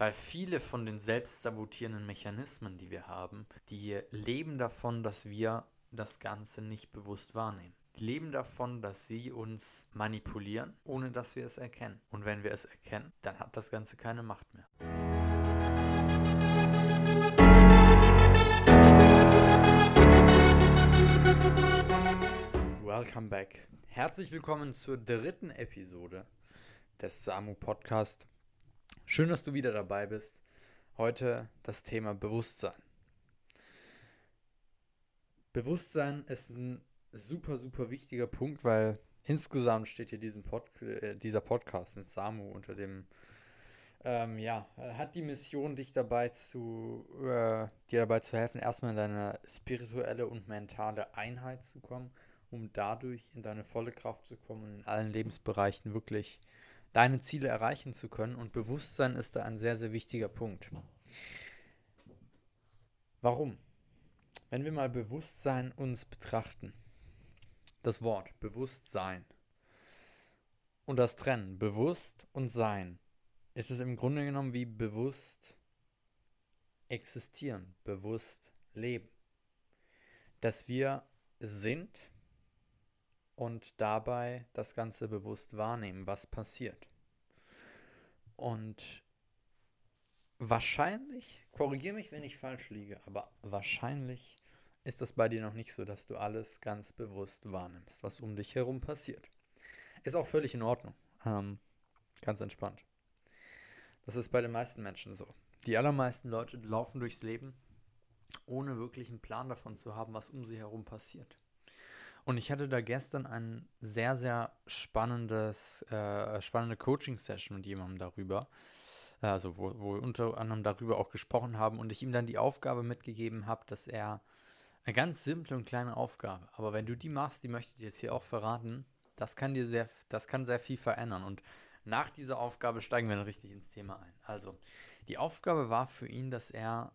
Weil viele von den selbstsabotierenden Mechanismen, die wir haben, die leben davon, dass wir das Ganze nicht bewusst wahrnehmen. Die leben davon, dass sie uns manipulieren, ohne dass wir es erkennen. Und wenn wir es erkennen, dann hat das Ganze keine Macht mehr. Welcome back. Herzlich willkommen zur dritten Episode des Samu Podcast. Schön, dass du wieder dabei bist. Heute das Thema Bewusstsein. Bewusstsein ist ein super, super wichtiger Punkt, weil insgesamt steht hier Pod äh, dieser Podcast mit Samu unter dem, ähm, ja, hat die Mission, dich dabei zu, äh, dir dabei zu helfen, erstmal in deine spirituelle und mentale Einheit zu kommen, um dadurch in deine volle Kraft zu kommen und in allen Lebensbereichen wirklich deine Ziele erreichen zu können. Und Bewusstsein ist da ein sehr, sehr wichtiger Punkt. Warum? Wenn wir mal Bewusstsein uns betrachten, das Wort Bewusstsein und das Trennen, bewusst und sein, ist es im Grunde genommen wie bewusst existieren, bewusst leben. Dass wir sind und dabei das Ganze bewusst wahrnehmen, was passiert. Und wahrscheinlich, korrigiere mich, wenn ich falsch liege, aber wahrscheinlich ist das bei dir noch nicht so, dass du alles ganz bewusst wahrnimmst, was um dich herum passiert. Ist auch völlig in Ordnung. Ähm, ganz entspannt. Das ist bei den meisten Menschen so. Die allermeisten Leute laufen durchs Leben, ohne wirklich einen Plan davon zu haben, was um sie herum passiert. Und ich hatte da gestern ein sehr, sehr spannendes, äh, spannende Coaching-Session mit jemandem darüber. Also, wo, wo wir unter anderem darüber auch gesprochen haben und ich ihm dann die Aufgabe mitgegeben habe, dass er eine ganz simple und kleine Aufgabe, aber wenn du die machst, die möchte ich jetzt hier auch verraten, das kann dir sehr, das kann sehr viel verändern. Und nach dieser Aufgabe steigen wir dann richtig ins Thema ein. Also, die Aufgabe war für ihn, dass er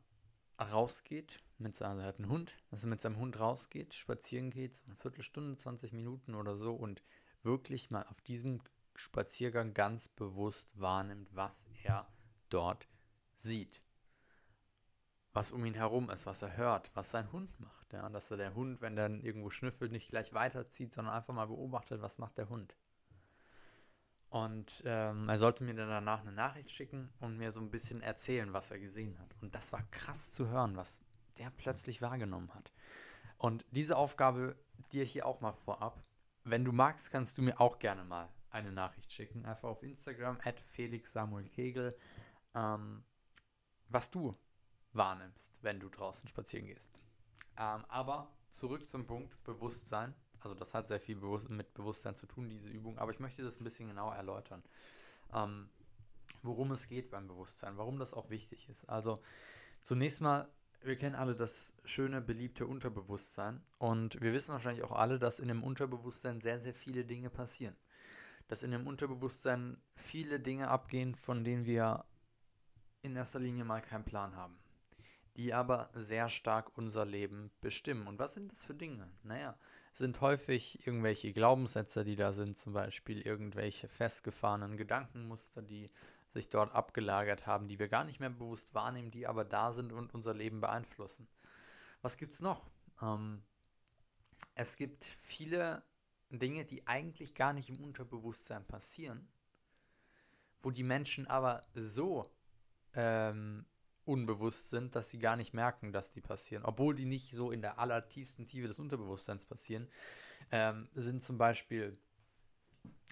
rausgeht mit seinem, er hat einen Hund, dass er mit seinem Hund rausgeht, spazieren geht, so eine Viertelstunde, 20 Minuten oder so und wirklich mal auf diesem Spaziergang ganz bewusst wahrnimmt, was er dort sieht. Was um ihn herum ist, was er hört, was sein Hund macht. Ja, dass er der Hund, wenn er irgendwo schnüffelt, nicht gleich weiterzieht, sondern einfach mal beobachtet, was macht der Hund. Und ähm, er sollte mir dann danach eine Nachricht schicken und mir so ein bisschen erzählen, was er gesehen hat. Und das war krass zu hören, was der plötzlich wahrgenommen hat. Und diese Aufgabe dir hier auch mal vorab. Wenn du magst, kannst du mir auch gerne mal eine Nachricht schicken. Einfach auf Instagram, at Felix Samuel Kegel, ähm, was du wahrnimmst, wenn du draußen spazieren gehst. Ähm, aber zurück zum Punkt Bewusstsein. Also das hat sehr viel Bewusst mit Bewusstsein zu tun, diese Übung. Aber ich möchte das ein bisschen genauer erläutern. Ähm, worum es geht beim Bewusstsein, warum das auch wichtig ist. Also zunächst mal wir kennen alle das schöne, beliebte Unterbewusstsein. Und wir wissen wahrscheinlich auch alle, dass in dem Unterbewusstsein sehr, sehr viele Dinge passieren. Dass in dem Unterbewusstsein viele Dinge abgehen, von denen wir in erster Linie mal keinen Plan haben. Die aber sehr stark unser Leben bestimmen. Und was sind das für Dinge? Naja, sind häufig irgendwelche Glaubenssätze, die da sind, zum Beispiel irgendwelche festgefahrenen Gedankenmuster, die sich dort abgelagert haben, die wir gar nicht mehr bewusst wahrnehmen, die aber da sind und unser Leben beeinflussen. Was gibt es noch? Ähm, es gibt viele Dinge, die eigentlich gar nicht im Unterbewusstsein passieren, wo die Menschen aber so ähm, unbewusst sind, dass sie gar nicht merken, dass die passieren. Obwohl die nicht so in der allertiefsten Tiefe des Unterbewusstseins passieren, ähm, sind zum Beispiel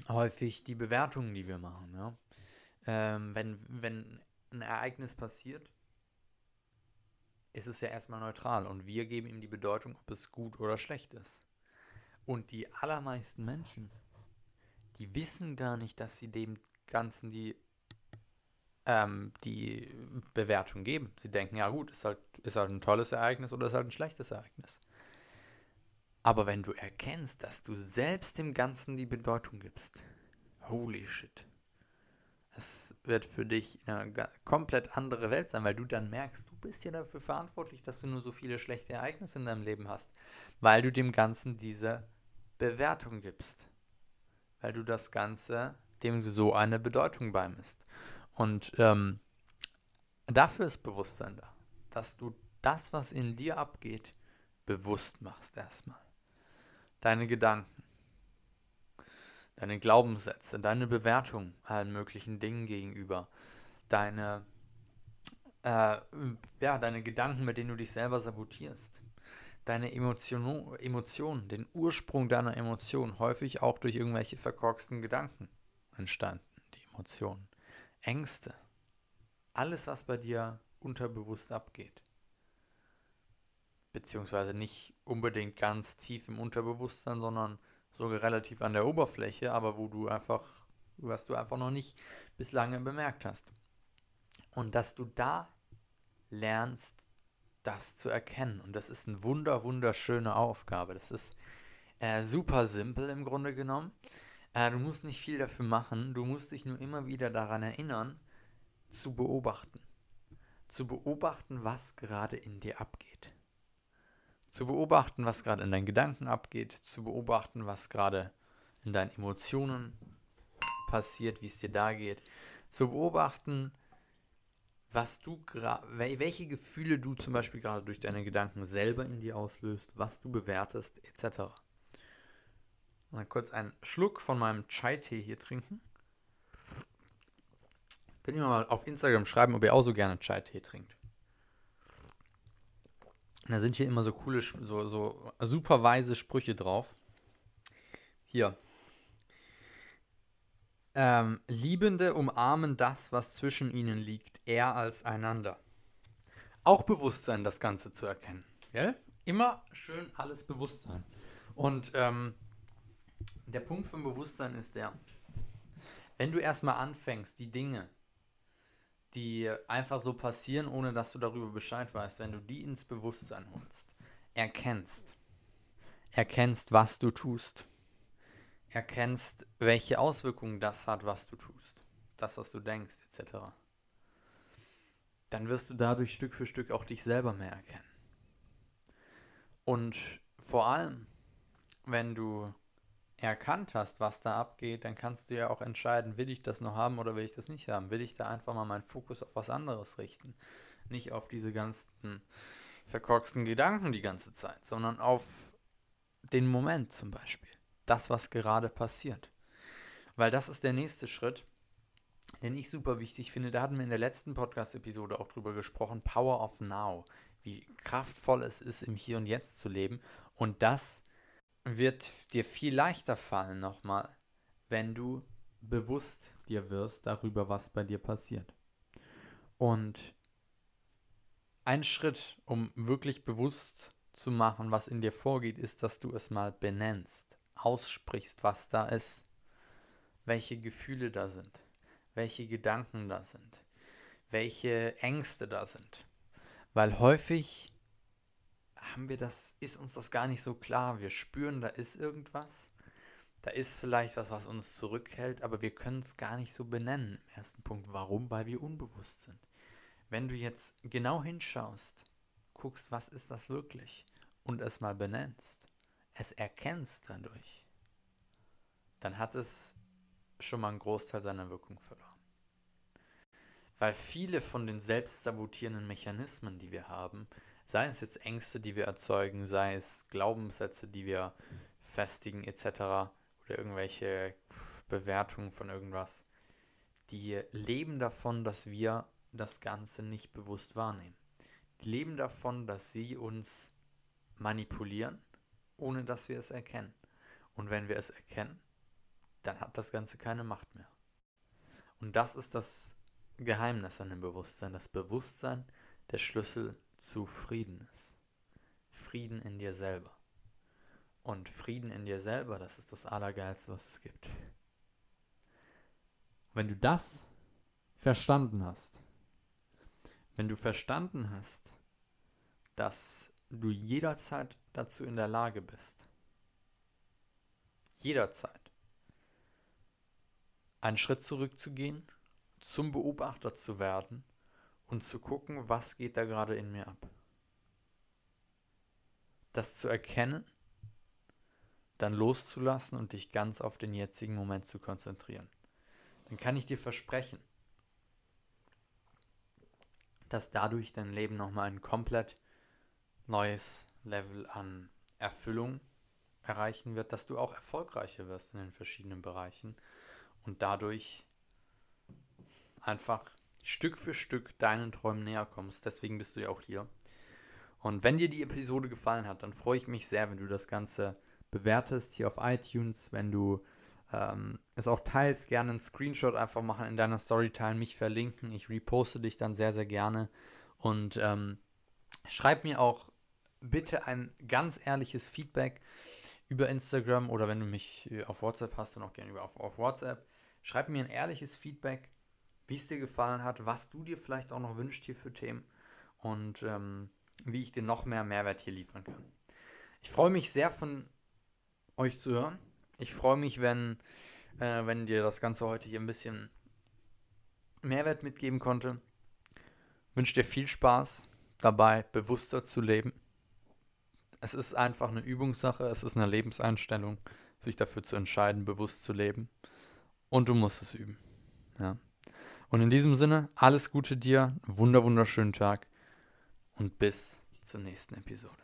häufig die Bewertungen, die wir machen. Ja? Ähm, wenn, wenn ein Ereignis passiert, ist es ja erstmal neutral und wir geben ihm die Bedeutung, ob es gut oder schlecht ist. Und die allermeisten Menschen, die wissen gar nicht, dass sie dem Ganzen die, ähm, die Bewertung geben. Sie denken, ja gut, ist halt, ist halt ein tolles Ereignis oder ist halt ein schlechtes Ereignis. Aber wenn du erkennst, dass du selbst dem Ganzen die Bedeutung gibst, holy shit, es wird für dich eine komplett andere Welt sein, weil du dann merkst, du bist ja dafür verantwortlich, dass du nur so viele schlechte Ereignisse in deinem Leben hast, weil du dem Ganzen diese Bewertung gibst, weil du das Ganze dem so eine Bedeutung beimisst. Und ähm, dafür ist Bewusstsein da, dass du das, was in dir abgeht, bewusst machst erstmal. Deine Gedanken, deine Glaubenssätze, deine Bewertung allen möglichen Dingen gegenüber, deine, äh, ja, deine Gedanken, mit denen du dich selber sabotierst, deine Emotion, Emotionen, den Ursprung deiner Emotionen, häufig auch durch irgendwelche verkorksten Gedanken entstanden, die Emotionen, Ängste, alles, was bei dir unterbewusst abgeht. Beziehungsweise nicht unbedingt ganz tief im Unterbewusstsein, sondern sogar relativ an der Oberfläche, aber wo du einfach, was du einfach noch nicht bislang bemerkt hast. Und dass du da lernst, das zu erkennen. Und das ist eine wunder, wunderschöne Aufgabe. Das ist äh, super simpel im Grunde genommen. Äh, du musst nicht viel dafür machen. Du musst dich nur immer wieder daran erinnern, zu beobachten. Zu beobachten, was gerade in dir abgeht. Zu beobachten, was gerade in deinen Gedanken abgeht. Zu beobachten, was gerade in deinen Emotionen passiert, wie es dir da geht. Zu beobachten, was du welche Gefühle du zum Beispiel gerade durch deine Gedanken selber in dir auslöst, was du bewertest, etc. Mal kurz einen Schluck von meinem Chai-Tee hier trinken. Könnt ihr mal auf Instagram schreiben, ob ihr auch so gerne Chai-Tee trinkt. Da sind hier immer so coole, so, so super weise Sprüche drauf. Hier. Ähm, Liebende umarmen das, was zwischen ihnen liegt, eher als einander. Auch Bewusstsein, das Ganze zu erkennen. Gell? Immer schön alles Bewusstsein. Und ähm, der Punkt vom Bewusstsein ist der, wenn du erstmal anfängst, die Dinge, die einfach so passieren, ohne dass du darüber Bescheid weißt, wenn du die ins Bewusstsein holst, erkennst, erkennst, was du tust, erkennst, welche Auswirkungen das hat, was du tust, das, was du denkst, etc., dann wirst du dadurch Stück für Stück auch dich selber mehr erkennen. Und vor allem, wenn du erkannt hast, was da abgeht, dann kannst du ja auch entscheiden, will ich das noch haben oder will ich das nicht haben? Will ich da einfach mal meinen Fokus auf was anderes richten? Nicht auf diese ganzen verkorksten Gedanken die ganze Zeit, sondern auf den Moment zum Beispiel das, was gerade passiert. Weil das ist der nächste Schritt, den ich super wichtig finde. Da hatten wir in der letzten Podcast-Episode auch drüber gesprochen, Power of Now, wie kraftvoll es ist, im Hier und Jetzt zu leben. Und das wird dir viel leichter fallen nochmal, wenn du bewusst dir wirst darüber, was bei dir passiert. Und ein Schritt, um wirklich bewusst zu machen, was in dir vorgeht, ist, dass du es mal benennst aussprichst, was da ist, welche Gefühle da sind, welche Gedanken da sind, welche Ängste da sind. Weil häufig haben wir das, ist uns das gar nicht so klar. Wir spüren, da ist irgendwas. Da ist vielleicht was, was uns zurückhält, aber wir können es gar nicht so benennen im ersten Punkt. Warum? Weil wir unbewusst sind. Wenn du jetzt genau hinschaust, guckst, was ist das wirklich und es mal benennst, es erkennst dadurch, dann hat es schon mal einen Großteil seiner Wirkung verloren. Weil viele von den selbstsabotierenden Mechanismen, die wir haben, sei es jetzt Ängste, die wir erzeugen, sei es Glaubenssätze, die wir festigen etc. oder irgendwelche Bewertungen von irgendwas, die leben davon, dass wir das Ganze nicht bewusst wahrnehmen. Die leben davon, dass sie uns manipulieren ohne dass wir es erkennen. Und wenn wir es erkennen, dann hat das Ganze keine Macht mehr. Und das ist das Geheimnis an dem Bewusstsein. Das Bewusstsein der Schlüssel zu Frieden ist. Frieden in dir selber. Und Frieden in dir selber, das ist das Allergeilste, was es gibt. Wenn du das verstanden hast, wenn du verstanden hast, dass du jederzeit dazu in der Lage bist, jederzeit einen Schritt zurückzugehen, zum Beobachter zu werden und zu gucken, was geht da gerade in mir ab. Das zu erkennen, dann loszulassen und dich ganz auf den jetzigen Moment zu konzentrieren. Dann kann ich dir versprechen, dass dadurch dein Leben nochmal ein komplett neues Level an Erfüllung erreichen wird, dass du auch erfolgreicher wirst in den verschiedenen Bereichen und dadurch einfach Stück für Stück deinen Träumen näher kommst. Deswegen bist du ja auch hier. Und wenn dir die Episode gefallen hat, dann freue ich mich sehr, wenn du das Ganze bewertest hier auf iTunes, wenn du ähm, es auch teilst, gerne einen Screenshot einfach machen, in deiner Story teilen, mich verlinken. Ich reposte dich dann sehr, sehr gerne. Und ähm, schreib mir auch bitte ein ganz ehrliches Feedback über Instagram oder wenn du mich äh, auf WhatsApp hast, dann auch gerne auf, auf WhatsApp. Schreib mir ein ehrliches Feedback, wie es dir gefallen hat, was du dir vielleicht auch noch wünschst hier für Themen und ähm, wie ich dir noch mehr Mehrwert hier liefern kann. Ich freue mich sehr von euch zu hören. Ich freue mich, wenn, äh, wenn dir das Ganze heute hier ein bisschen Mehrwert mitgeben konnte. Wünsche dir viel Spaß dabei, bewusster zu leben. Es ist einfach eine Übungssache, es ist eine Lebenseinstellung, sich dafür zu entscheiden, bewusst zu leben. Und du musst es üben. Ja. Und in diesem Sinne, alles Gute dir, wunder wunderschönen Tag und bis zur nächsten Episode.